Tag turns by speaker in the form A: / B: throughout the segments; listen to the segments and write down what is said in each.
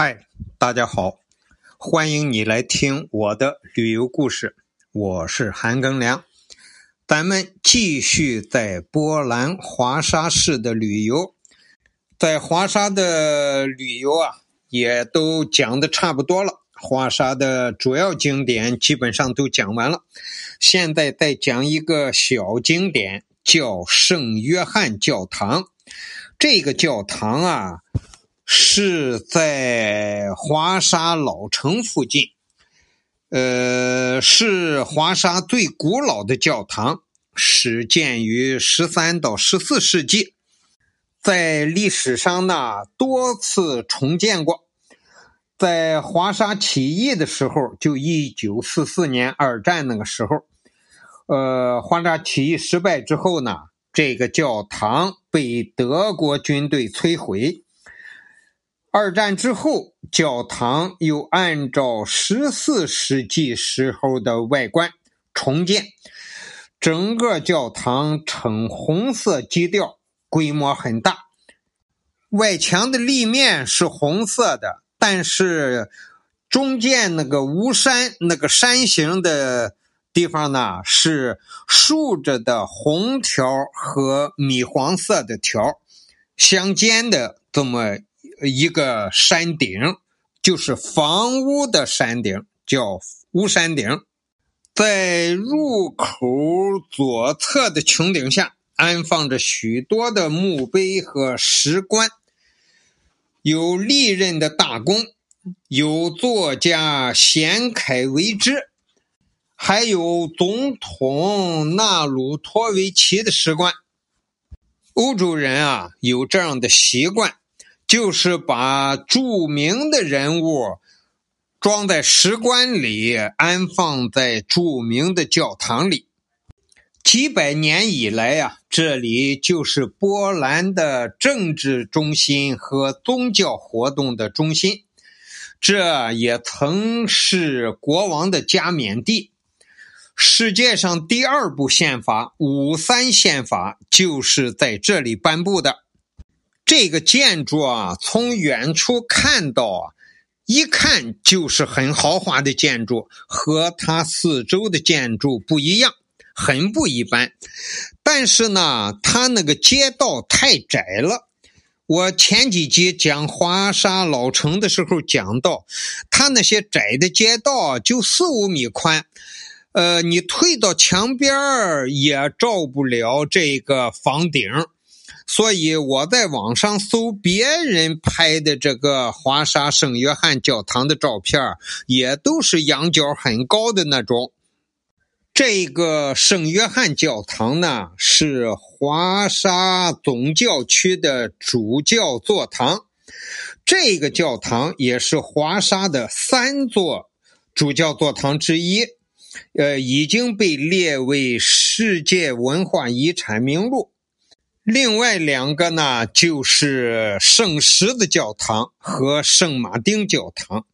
A: 嗨，大家好，欢迎你来听我的旅游故事。我是韩庚良，咱们继续在波兰华沙市的旅游。在华沙的旅游啊，也都讲的差不多了。华沙的主要景点基本上都讲完了，现在再讲一个小景点，叫圣约翰教堂。这个教堂啊。是在华沙老城附近，呃，是华沙最古老的教堂，始建于十三到十四世纪，在历史上呢多次重建过。在华沙起义的时候，就一九四四年二战那个时候，呃，华沙起义失败之后呢，这个教堂被德国军队摧毁。二战之后，教堂又按照十四世纪时候的外观重建，整个教堂呈红色基调，规模很大。外墙的立面是红色的，但是中间那个屋山那个山形的地方呢，是竖着的红条和米黄色的条相间的这么。一个山顶，就是房屋的山顶，叫屋山顶。在入口左侧的穹顶下，安放着许多的墓碑和石棺，有历任的大公，有作家贤凯维之，还有总统纳鲁托维奇的石棺。欧洲人啊，有这样的习惯。就是把著名的人物装在石棺里，安放在著名的教堂里。几百年以来呀，这里就是波兰的政治中心和宗教活动的中心。这也曾是国王的加冕地。世界上第二部宪法——五三宪法，就是在这里颁布的。这个建筑啊，从远处看到啊，一看就是很豪华的建筑，和它四周的建筑不一样，很不一般。但是呢，它那个街道太窄了。我前几集讲华沙老城的时候讲到，它那些窄的街道就四五米宽，呃，你退到墙边儿也照不了这个房顶。所以我在网上搜别人拍的这个华沙圣约翰教堂的照片，也都是仰角很高的那种。这个圣约翰教堂呢，是华沙总教区的主教座堂。这个教堂也是华沙的三座主教座堂之一，呃，已经被列为世界文化遗产名录。另外两个呢，就是圣十字教堂和圣马丁教堂。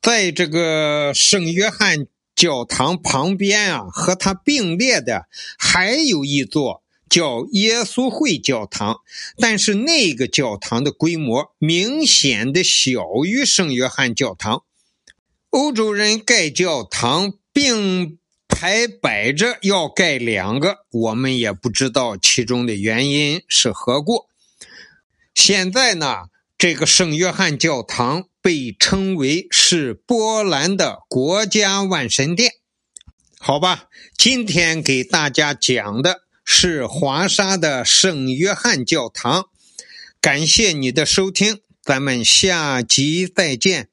A: 在这个圣约翰教堂旁边啊，和它并列的还有一座叫耶稣会教堂，但是那个教堂的规模明显的小于圣约翰教堂。欧洲人盖教堂并。还摆着要盖两个，我们也不知道其中的原因是何故。现在呢，这个圣约翰教堂被称为是波兰的国家万神殿。好吧，今天给大家讲的是华沙的圣约翰教堂。感谢你的收听，咱们下集再见。